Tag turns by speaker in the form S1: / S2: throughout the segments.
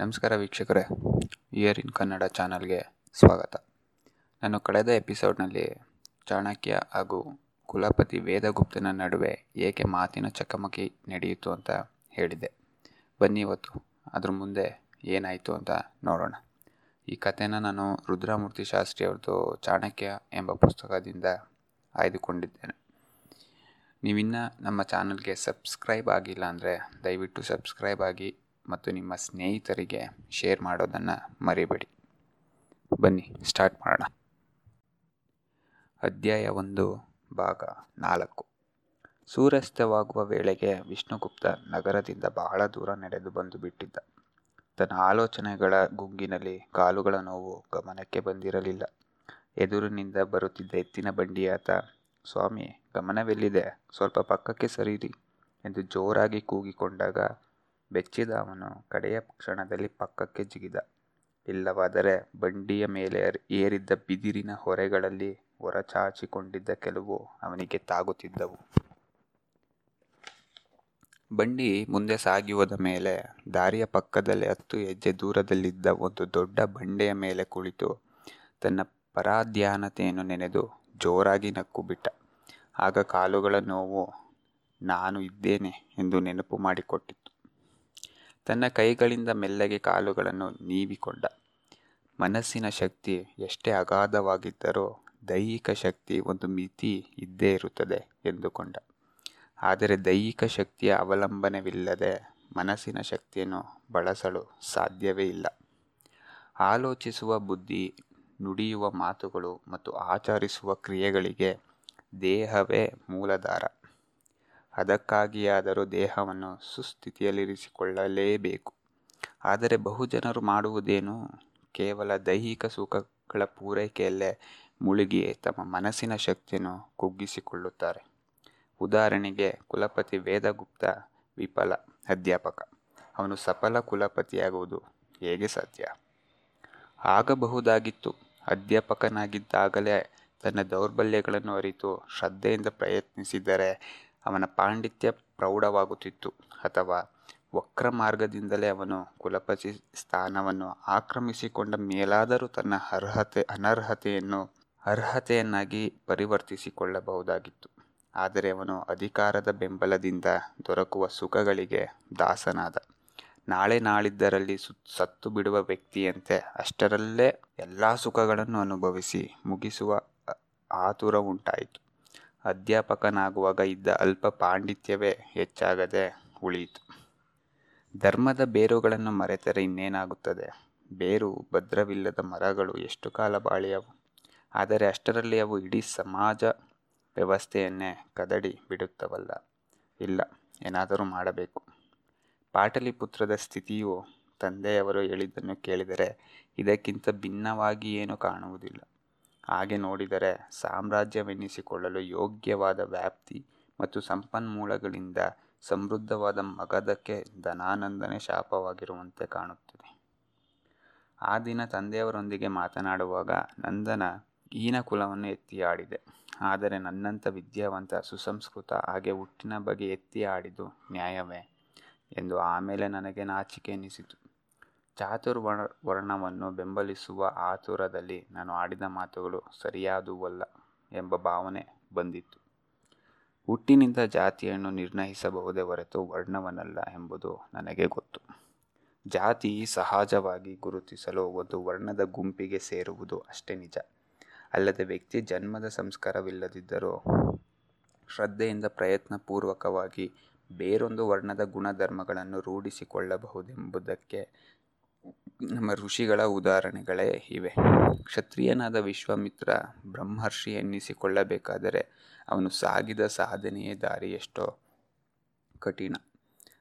S1: ನಮಸ್ಕಾರ ವೀಕ್ಷಕರೇ ಇಯರ್ ಇನ್ ಕನ್ನಡ ಚಾನಲ್ಗೆ ಸ್ವಾಗತ. ನಾನು ಕಳೆದ ಎಪಿಸೋಡ್ನಲ್ಲಿ ಚಾಣಕ್ಯ ಹಾಗೂ ಕುಲಪತಿ ವೇದಗುಪ್ತನ ನಡುವೆ ಏಕೆ ಮಾತಿನ ಚಕಮಕಿ ನಡೆಯಿತು ಅಂತ ಹೇಳಿದ್ದೆ. ಬನ್ನಿ ಇವತ್ತು, ಅದ್ರ ಮುಂದೆ ಏನಾಯಿತು ಅಂತ ನೋಡೋಣ. ಈ ಕಥೆನ ನಾನು ರುದ್ರಮೂರ್ತಿ ಶಾಸ್ತ್ರಿ ಅವ್ರದ್ದು ಚಾಣಕ್ಯ ಎಂಬ ಪುಸ್ತಕದಿಂದ ಆಯ್ದುಕೊಂಡಿದ್ದೇನೆ. ನೀವಿನ್ನ ನಮ್ಮ ಚಾನಲ್ಗೆ ಸಬ್ಸ್ಕ್ರೈಬ್ ಆಗಿಲ್ಲ ಅಂದರೆ ದಯವಿಟ್ಟು ಸಬ್ಸ್ಕ್ರೈಬ್ ಆಗಿ ಮತ್ತು ನಿಮ್ಮ ಸ್ನೇಹಿತರಿಗೆ ಶೇರ್ ಮಾಡೋದನ್ನು ಮರಿಬೇಡಿ. ಬನ್ನಿ, ಸ್ಟಾರ್ಟ್ ಮಾಡೋಣ. ಅಧ್ಯಾಯ ಒಂದು, ಭಾಗ ನಾಲ್ಕು. ಸೂರ್ಯಾಸ್ತವಾಗುವ ವೇಳೆಗೆ ವಿಷ್ಣುಗುಪ್ತ ನಗರದಿಂದ ಬಹಳ ದೂರ ನಡೆದು ಬಂದು ಬಿಟ್ಟಿದ್ದ. ತನ್ನ ಆಲೋಚನೆಗಳ ಗುಂಗಿನಲ್ಲಿ ಕಾಲುಗಳ ನೋವು ಗಮನಕ್ಕೆ ಬಂದಿರಲಿಲ್ಲ. ಎದುರಿನಿಂದ ಬರುತ್ತಿದ್ದ ಎತ್ತಿನ ಬಂಡಿಯಾತ, ಸ್ವಾಮಿ, ಗಮನವೆಲ್ಲಿದೆ? ಸ್ವಲ್ಪ ಪಕ್ಕಕ್ಕೆ ಸರಿರಿ ಎಂದು ಜೋರಾಗಿ ಕೂಗಿಕೊಂಡಾಗ ಬೆಚ್ಚಿದ ಅವನು ಕಡೆಯ ಕ್ಷಣದಲ್ಲಿ ಪಕ್ಕಕ್ಕೆ ಜಿಗಿದ. ಇಲ್ಲವಾದರೆ ಬಂಡಿಯ ಮೇಲೆ ಏರಿದ್ದ ಬಿದಿರಿನ ಹೊರೆಗಳಲ್ಲಿ ಹೊರಚಾಚಿಕೊಂಡಿದ್ದ ಕೆಲವು ಅವನಿಗೆ ತಾಗುತ್ತಿದ್ದವು. ಬಂಡಿ ಮುಂದೆ ಸಾಗಿ ಹೋದ ಮೇಲೆ ದಾರಿಯ ಪಕ್ಕದಲ್ಲಿ ಹತ್ತು ಹೆಜ್ಜೆ ದೂರದಲ್ಲಿದ್ದ ಒಂದು ದೊಡ್ಡ ಬಂಡೆಯ ಮೇಲೆ ಕುಳಿತು ತನ್ನ ಪರಾಧ್ಯಾನತೆಯನ್ನು ನೆನೆದು ಜೋರಾಗಿ ನಕ್ಕು ಬಿಟ್ಟ ಆಗ ಕಾಲುಗಳ ನೋವು, ನಾನು ಇದ್ದೇನೆ ಎಂದು ನೆನಪು ಮಾಡಿಕೊಟ್ಟಿತ್ತು ತನ್ನ ಕೈಗಳಿಂದ ಮೆಲ್ಲಗೆ ಕಾಲುಗಳನ್ನು ನೀವಿಕೊಂಡ. ಮನಸ್ಸಿನ ಶಕ್ತಿ ಎಷ್ಟೇ ಅಗಾಧವಾಗಿದ್ದರೂ ದೈಹಿಕ ಶಕ್ತಿ ಒಂದು ಮಿತಿ ಇದ್ದೇ ಇರುತ್ತದೆ ಎಂದುಕೊಂಡ. ಆದರೆ ದೈಹಿಕ ಶಕ್ತಿಯ ಅವಲಂಬನೆವಿಲ್ಲದೆ ಮನಸ್ಸಿನ ಶಕ್ತಿಯನ್ನು ಬಳಸಲು ಸಾಧ್ಯವೇ ಇಲ್ಲ. ಆಲೋಚಿಸುವ ಬುದ್ಧಿ, ನುಡಿಯುವ ಮಾತುಗಳು ಮತ್ತು ಆಚರಿಸುವ ಕ್ರಿಯೆಗಳಿಗೆ ದೇಹವೇ ಮೂಲಧಾರ. ಅದಕ್ಕಾಗಿಯಾದರೂ ದೇಹವನ್ನು ಸುಸ್ಥಿತಿಯಲ್ಲಿರಿಸಿಕೊಳ್ಳಲೇಬೇಕು. ಆದರೆ ಬಹುಜನರು ಮಾಡುವುದೇನು? ಕೇವಲ ದೈಹಿಕ ಸುಖಗಳ ಪೂರೈಕೆಯಲ್ಲೇ ಮುಳುಗಿ ತಮ್ಮ ಮನಸ್ಸಿನ ಶಕ್ತಿಯನ್ನು ಕುಗ್ಗಿಸಿಕೊಳ್ಳುತ್ತಾರೆ. ಉದಾಹರಣೆಗೆ ಕುಲಪತಿ ವೇದಗುಪ್ತ ವಿಫಲ ಅಧ್ಯಾಪಕ. ಅವನು ಸಫಲ ಕುಲಪತಿಯಾಗುವುದು ಹೇಗೆ ಸಾಧ್ಯ? ಆಗಬಹುದಾಗಿತ್ತು. ಅಧ್ಯಾಪಕನಾಗಿದ್ದಾಗಲೇ ತನ್ನ ದೌರ್ಬಲ್ಯಗಳನ್ನು ಅರಿತು ಶ್ರದ್ಧೆಯಿಂದ ಪ್ರಯತ್ನಿಸಿದರೆ ಅವನ ಪಾಂಡಿತ್ಯ ಪ್ರೌಢವಾಗುತ್ತಿತ್ತು. ಅಥವಾ ವಕ್ರ ಮಾರ್ಗದಿಂದಲೇ ಅವನು ಕುಲಪತಿ ಸ್ಥಾನವನ್ನು ಆಕ್ರಮಿಸಿಕೊಂಡ ಮೇಲಾದರೂ ತನ್ನ ಅರ್ಹತೆ, ಅನರ್ಹತೆಯನ್ನು, ಅರ್ಹತೆಯನ್ನಾಗಿ ಪರಿವರ್ತಿಸಿಕೊಳ್ಳಬಹುದಾಗಿತ್ತು. ಆದರೆ ಅವನು ಅಧಿಕಾರದ ಬೆಂಬಲದಿಂದ ದೊರಕುವ ಸುಖಗಳಿಗೆ ದಾಸನಾದ. ನಾಳೆ ನಾಳಿದ್ದರಲ್ಲಿ ಸತ್ತು ಬಿಡುವ ವ್ಯಕ್ತಿಯಂತೆ ಅಷ್ಟರಲ್ಲೇ ಎಲ್ಲ ಸುಖಗಳನ್ನು ಅನುಭವಿಸಿ ಮುಗಿಸುವ ಆತುರ ಉಂಟಾಯಿತು. ಅಧ್ಯಾಪಕನಾಗುವಾಗ ಇದ್ದ ಅಲ್ಪ ಪಾಂಡಿತ್ಯವೇ ಹೆಚ್ಚಾಗದೆ ಉಳಿಯಿತು. ಧರ್ಮದ ಬೇರುಗಳನ್ನು ಮರೆತರೆ ಇನ್ನೇನಾಗುತ್ತದೆ? ಬೇರು, ಭದ್ರವಿಲ್ಲದ ಮರಗಳು ಎಷ್ಟು ಕಾಲ ಬಾಳಿಯವು? ಆದರೆ ಅಷ್ಟರಲ್ಲಿ ಅವು ಇಡೀ ಸಮಾಜ ವ್ಯವಸ್ಥೆಯನ್ನೇ ಕದಡಿ ಬಿಡುತ್ತವಲ್ಲ. ಇಲ್ಲ, ಏನಾದರೂ ಮಾಡಬೇಕು. ಪಾಟಲಿಪುತ್ರದ ಸ್ಥಿತಿಯು ತಂದೆಯವರು ಹೇಳಿದ್ದನ್ನು ಕೇಳಿದರೆ ಇದಕ್ಕಿಂತ ಭಿನ್ನವಾಗಿ ಏನು ಕಾಣುವುದಿಲ್ಲ. ಹಾಗೆ ನೋಡಿದರೆ ಸಾಮ್ರಾಜ್ಯವೆನ್ನಿಸಿಕೊಳ್ಳಲು ಯೋಗ್ಯವಾದ ವ್ಯಾಪ್ತಿ ಮತ್ತು ಸಂಪನ್ಮೂಲಗಳಿಂದ ಸಮೃದ್ಧವಾದ ಮಗಧಕ್ಕೆ ಧನಾನಂದನೇ ಶಾಪವಾಗಿರುವಂತೆ ಕಾಣುತ್ತದೆ. ಆ ದಿನ ತಂದೆಯವರೊಂದಿಗೆ ಮಾತನಾಡುವಾಗ ನಂದನ ಹೀನ ಕುಲವನ್ನು ಎತ್ತಿ ಆಡಿದೆ. ಆದರೆ ನನ್ನಂಥ ವಿದ್ಯಾವಂತ ಸುಸಂಸ್ಕೃತ ಹಾಗೆ ಹುಟ್ಟಿನ ಬಗ್ಗೆ ಎತ್ತಿ ಆಡಿದು ನ್ಯಾಯವೇ ಎಂದು ಆಮೇಲೆ ನನಗೆ ನಾಚಿಕೆ ಎನಿಸಿತು. ಚಾತುರ್ವರ್ಣ, ವರ್ಣವನ್ನು ಬೆಂಬಲಿಸುವ ಆತುರದಲ್ಲಿ ನಾನು ಆಡಿದ ಮಾತುಗಳು ಸರಿಯಾದುವಲ್ಲ ಎಂಬ ಭಾವನೆ ಬಂದಿತ್ತು. ಹುಟ್ಟಿನಿಂದ ಜಾತಿಯನ್ನು ನಿರ್ಣಯಿಸಬಹುದೇ ಹೊರತು ವರ್ಣವನ್ನಲ್ಲ ಎಂಬುದು ನನಗೆ ಗೊತ್ತು. ಜಾತಿ ಸಹಜವಾಗಿ ಗುರುತಿಸಲು ಒಂದು ವರ್ಣದ ಗುಂಪಿಗೆ ಸೇರುವುದು ಅಷ್ಟೇ ನಿಜ. ಅಲ್ಲದೆ ವ್ಯಕ್ತಿ ಜನ್ಮದ ಸಂಸ್ಕಾರವಿಲ್ಲದಿದ್ದರೂ ಶ್ರದ್ಧೆಯಿಂದ ಪ್ರಯತ್ನಪೂರ್ವಕವಾಗಿ ಬೇರೊಂದು ವರ್ಣದ ಗುಣಧರ್ಮಗಳನ್ನು ರೂಢಿಸಿಕೊಳ್ಳಬಹುದೆಂಬುದಕ್ಕೆ ನಮ್ಮ ಋಷಿಗಳ ಉದಾಹರಣೆಗಳೇ ಇವೆ. ಕ್ಷತ್ರಿಯನಾದ ವಿಶ್ವಾಮಿತ್ರ ಬ್ರಹ್ಮರ್ಷಿ ಎನ್ನಿಸಿಕೊಳ್ಳಬೇಕಾದರೆ ಅವನು ಸಾಗಿದ ಸಾಧನೆಯೇ ದಾರಿ ಎಷ್ಟೋ ಕಠಿಣ.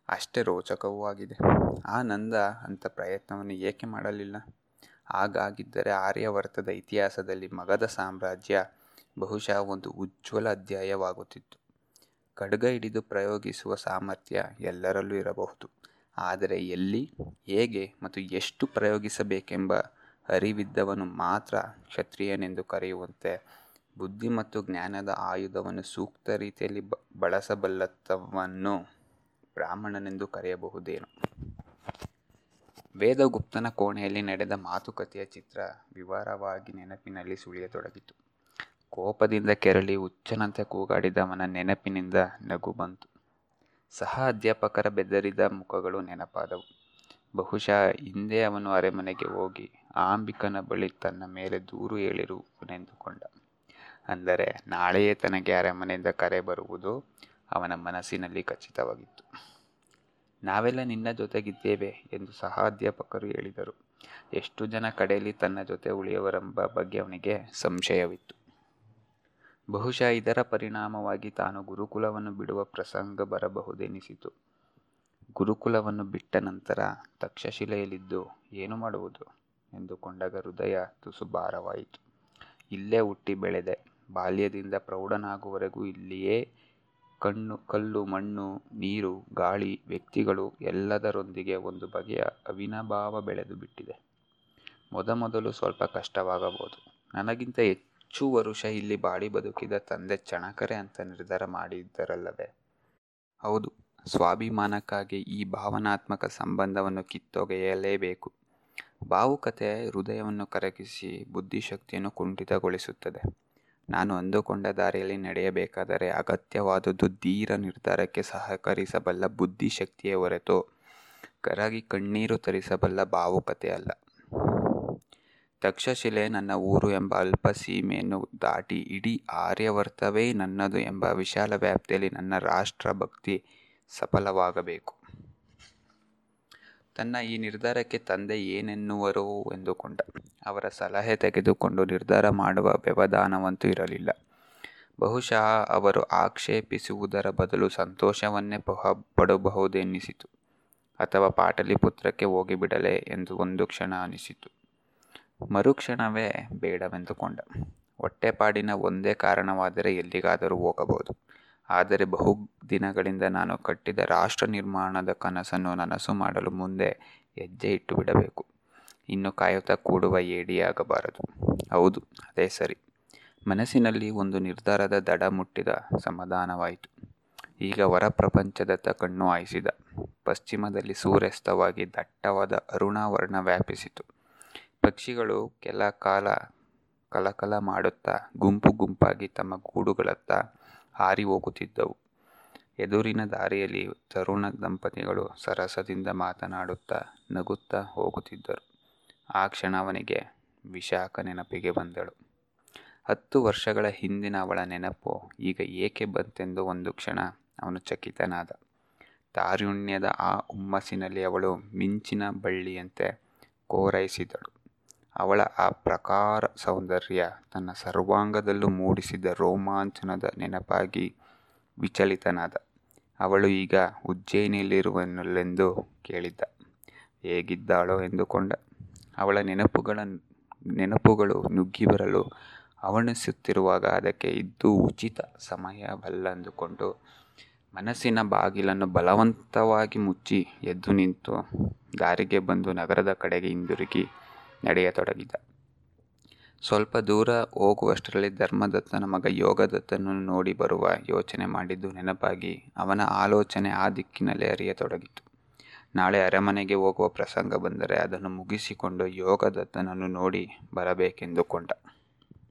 S1: ಅಷ್ಟೇ ರೋಚಕವೂ ಆಗಿದೆ. ಆ ನಂದ ಅಂಥ ಪ್ರಯತ್ನವನ್ನು ಏಕೆ ಮಾಡಲಿಲ್ಲ? ಹಾಗಾಗಿದ್ದರೆ ಆರ್ಯವರ್ತದ ಇತಿಹಾಸದಲ್ಲಿ ಮಗಧ ಸಾಮ್ರಾಜ್ಯ ಬಹುಶಃ ಒಂದು ಉಜ್ವಲ ಅಧ್ಯಾಯವಾಗುತ್ತಿತ್ತು. ಖಡ್ಗ ಹಿಡಿದು ಪ್ರಯೋಗಿಸುವ ಸಾಮರ್ಥ್ಯ ಎಲ್ಲರಲ್ಲೂ ಇರಬಹುದು. ಆದರೆ ಎಲ್ಲಿ, ಹೇಗೆ ಮತ್ತು ಎಷ್ಟು ಪ್ರಯೋಗಿಸಬೇಕೆಂಬ ಅರಿವಿದ್ದವನು ಮಾತ್ರ ಕ್ಷತ್ರಿಯನೆಂದು ಕರೆಯುವಂತೆ ಬುದ್ಧಿ ಮತ್ತು ಜ್ಞಾನದ ಆಯುಧವನ್ನು ಸೂಕ್ತ ರೀತಿಯಲ್ಲಿ ಬ ಬಳಸಬಲ್ಲತವನ್ನು ಬ್ರಾಹ್ಮಣನೆಂದು ಕರೆಯಬಹುದೇನು. ವೇದಗುಪ್ತನ ಕೋಣೆಯಲ್ಲಿ ನಡೆದ ಮಾತುಕತೆಯ ಚಿತ್ರ ವಿವರವಾಗಿ ನೆನಪಿನಲ್ಲಿ ಸುಳಿಯತೊಡಗಿತು. ಕೋಪದಿಂದ ಕೆರಳಿ, ಹುಚ್ಚನಂತೆ ಕೂಗಾಡಿದವನ ನೆನಪಿನಿಂದ ನಗು ಬಂತು. ಸಹ ಅಧ್ಯಾಪಕರ ಬೆದರಿದ ಮುಖಗಳು ನೆನಪಾದವು. ಬಹುಶಃ ಹಿಂದೆ ಅವನು ಅರೆಮನೆಗೆ ಹೋಗಿ ಆಂಬಿಕನ ಬಳಿ ತನ್ನ ಮೇಲೆ ದೂರು ಹೇಳಿರುವನೆಂದುಕೊಂಡ. ಅಂದರೆ ನಾಳೆಯೇ ತನಗೆ ಅರೆಮನೆಯಿಂದ ಕರೆ ಬರುವುದು ಅವನ ಮನಸ್ಸಿನಲ್ಲಿ ಖಚಿತವಾಗಿತ್ತು. ನಾವೆಲ್ಲ ನಿನ್ನ ಜೊತೆಗಿದ್ದೇವೆ ಎಂದು ಸಹ ಅಧ್ಯಾಪಕರು ಹೇಳಿದರು. ಎಷ್ಟು ಜನ ಕಡೆಯಲ್ಲಿ ತನ್ನ ಜೊತೆ ಉಳಿಯವರೆಂಬ ಬಗ್ಗೆ ಅವನಿಗೆ ಸಂಶಯವಿತ್ತು. ಬಹುಶಃ ಇದರ ಪರಿಣಾಮವಾಗಿ ತಾನು ಗುರುಕುಲವನ್ನು ಬಿಡುವ ಪ್ರಸಂಗ ಬರಬಹುದೆನಿಸಿತು. ಗುರುಕುಲವನ್ನು ಬಿಟ್ಟ ನಂತರ ತಕ್ಷಶಿಲೆಯಲ್ಲಿದ್ದು ಏನು ಮಾಡುವುದು? ಎಂದುಕೊಂಡಾಗ ಹೃದಯ ತುಸು ಭಾರವಾಯಿತು. ಇಲ್ಲೇ ಹುಟ್ಟಿ ಬೆಳೆದೆ. ಬಾಲ್ಯದಿಂದ ಪ್ರೌಢನಾಗುವವರೆಗೂ ಇಲ್ಲಿಯೇ ಕಣ್ಣು, ಕಲ್ಲು, ಮಣ್ಣು, ನೀರು, ಗಾಳಿ, ವ್ಯಕ್ತಿಗಳು ಎಲ್ಲದರೊಂದಿಗೆ ಒಂದು ಬಗೆಯ ಅವಿನಾಭಾವ ಬೆಳೆದು ಬಿಟ್ಟಿದೆ ಮೊದಮೊದಲು ಸ್ವಲ್ಪ ಕಷ್ಟವಾಗಬಹುದು. ನನಗಿಂತ ಹೆಚ್ಚು ವರುಷ ಇಲ್ಲಿ ಬಾಡಿ ಬದುಕಿದ ತಂದೆ ಚಣಕರೆ ಅಂತ ನಿರ್ಧಾರ ಮಾಡಿದ್ದರಲ್ಲವೇ? ಹೌದು, ಸ್ವಾಭಿಮಾನಕ್ಕಾಗಿ ಈ ಭಾವನಾತ್ಮಕ ಸಂಬಂಧವನ್ನು ಕಿತ್ತೊಗೆಯಲೇಬೇಕು. ಭಾವುಕತೆ ಹೃದಯವನ್ನು ಕರಗಿಸಿ ಬುದ್ಧಿಶಕ್ತಿಯನ್ನು ಕುಂಠಿತಗೊಳಿಸುತ್ತದೆ. ನಾನು ಅಂದುಕೊಂಡ ದಾರಿಯಲ್ಲಿ ನಡೆಯಬೇಕಾದರೆ ಅಗತ್ಯವಾದದ್ದು ಧೀರ ನಿರ್ಧಾರಕ್ಕೆ ಸಹಕರಿಸಬಲ್ಲ ಬುದ್ಧಿಶಕ್ತಿಯೇ ಹೊರತು ಕರಗಿ ಕಣ್ಣೀರು ತರಿಸಬಲ್ಲ ಭಾವುಕತೆ ಅಲ್ಲ. ತಕ್ಷಶಿಲೆ ನನ್ನ ಊರು ಎಂಬ ಅಲ್ಪ ಸೀಮೆಯನ್ನು ದಾಟಿ ಇಡೀ ಆರ್ಯವರ್ತವೇ ನನ್ನದು ಎಂಬ ವಿಶಾಲ ವ್ಯಾಪ್ತಿಯಲ್ಲಿ ನನ್ನ ರಾಷ್ಟ್ರಭಕ್ತಿ ಸಫಲವಾಗಬೇಕು. ತನ್ನ ಈ ನಿರ್ಧಾರಕ್ಕೆ ತಂದೆ ಏನೆನ್ನುವರು ಎಂದುಕೊಂಡ. ಅವರ ಸಲಹೆ ತೆಗೆದುಕೊಂಡು ನಿರ್ಧಾರ ಮಾಡುವ ವ್ಯವಧಾನವಂತೂ ಇರಲಿಲ್ಲ. ಬಹುಶಃ ಅವರು ಆಕ್ಷೇಪಿಸುವುದರ ಬದಲು ಸಂತೋಷವನ್ನೇ ಪಹ ಪಡಬಹುದೆನ್ನಿಸಿತು ಅಥವಾ ಪಾಟಲಿಪುತ್ರಕ್ಕೆ ಹೋಗಿಬಿಡಲೆ ಎಂದು ಒಂದು ಕ್ಷಣ ಅನಿಸಿತು. ಮರುಕ್ಷಣವೇ ಬೇಡವೆಂದುಕೊಂಡ. ಹೊಟ್ಟೆಪಾಡಿನ ಒಂದೇ ಕಾರಣವಾದರೆ ಎಲ್ಲಿಗಾದರೂ ಹೋಗಬಹುದು. ಆದರೆ ಬಹು ದಿನಗಳಿಂದ ನಾನು ಕಟ್ಟಿದ ರಾಷ್ಟ್ರ ನಿರ್ಮಾಣದ ಕನಸನ್ನು ನನಸು ಮಾಡಲು ಮುಂದೆ ಹೆಜ್ಜೆ ಇಟ್ಟು ಬಿಡಬೇಕು. ಇನ್ನು ಕಾಯುತ್ತಾ ಕೂಡುವ ಏಡಿಯಾಗಬಾರದು ಹೌದು, ಅದೇ ಸರಿ. ಮನಸ್ಸಿನಲ್ಲಿ ಒಂದು ನಿರ್ಧಾರದ ದಡ ಮುಟ್ಟಿದ ಸಮಾಧಾನವಾಯಿತು. ಈಗ ಹೊರ ಪ್ರಪಂಚದತ್ತ ಕಣ್ಣು ಹಾಯಿಸಿದ. ಪಶ್ಚಿಮದಲ್ಲಿ ಸೂರ್ಯಾಸ್ತವಾಗಿ ದಟ್ಟವಾದ ಅರುಣಾವರ್ಣ ವ್ಯಾಪಿಸಿತು. ಪಕ್ಷಿಗಳು ಕೆಲ ಕಾಲ ಕಲಕಲ ಮಾಡುತ್ತಾ, ಗುಂಪು ಗುಂಪಾಗಿ ತಮ್ಮ ಗೂಡುಗಳತ್ತ ಹಾರಿ ಹೋಗುತ್ತಿದ್ದವು. ಎದುರಿನ ದಾರಿಯಲ್ಲಿ ತರುಣ ದಂಪತಿಗಳು ಸರಸದಿಂದ ಮಾತನಾಡುತ್ತಾ, ನಗುತ್ತಾ ಹೋಗುತ್ತಿದ್ದರು. ಆ ಕ್ಷಣ ಅವನಿಗೆ ವಿಶಾಖ ನೆನಪಿಗೆ ಬಂದಳು. ಹತ್ತು ವರ್ಷಗಳ ಹಿಂದಿನ ಅವಳ ನೆನಪು ಈಗ ಏಕೆ ಬಂತೆಂದು ಒಂದು ಕ್ಷಣ ಅವನು ಚಕಿತನಾದ. ತಾರುಣ್ಯದ ಆ ಹುಮ್ಮಸ್ಸಿನಲ್ಲಿ ಅವಳು ಮಿಂಚಿನ ಬಳ್ಳಿಯಂತೆ ಕೋರೈಸಿದಳು. ಅವಳ ಆ ಪ್ರಕಾರ ಸೌಂದರ್ಯ ತನ್ನ ಸರ್ವಾಂಗದಲ್ಲೂ ಮೂಡಿಸಿದ ರೋಮಾಂಚನದ ನೆನಪಾಗಿ ವಿಚಲಿತನಾದ. ಅವಳು ಈಗ ಉಜ್ಜಯಿನಿಯಲ್ಲಿರುವನಲ್ಲೆಂದು ಕೇಳಿದ್ದ. ಹೇಗಿದ್ದಾಳೋ ಎಂದುಕೊಂಡ. ಅವಳ ನೆನಪುಗಳ, ನೆನಪುಗಳು ನುಗ್ಗಿ ಬರಲು ಅವಣಿಸುತ್ತಿರುವಾಗ ಅದಕ್ಕೆ ಇದ್ದು ಉಚಿತ ಸಮಯವಲ್ಲಂದುಕೊಂಡು ಮನಸ್ಸಿನ ಬಾಗಿಲನ್ನು ಬಲವಂತವಾಗಿ ಮುಚ್ಚಿ ಎದ್ದು ನಿಂತು ದಾರಿಗೆ ಬಂದು ನಗರದ ಕಡೆಗೆ ಹಿಂದಿರುಗಿ ನಡೆಯತೊಡಗಿದ. ಸ್ವಲ್ಪ ದೂರ ಹೋಗುವಷ್ಟರಲ್ಲಿ ಧರ್ಮದತ್ತನ ಮಗ ಯೋಗದತ್ತನನ್ನು ನೋಡಿ ಬರುವ ಯೋಚನೆ ಮಾಡಿದ್ದು ನೆನಪಾಗಿ ಅವನ ಆಲೋಚನೆ ಆ ದಿಕ್ಕಿನಲ್ಲಿ ಅರಿಯತೊಡಗಿತು. ನಾಳೆ ಅರಮನೆಗೆ ಹೋಗುವ ಪ್ರಸಂಗ ಬಂದರೆ ಅದನ್ನು ಮುಗಿಸಿಕೊಂಡು ಯೋಗದತ್ತನನ್ನು ನೋಡಿ ಬರಬೇಕೆಂದುಕೊಂಡ.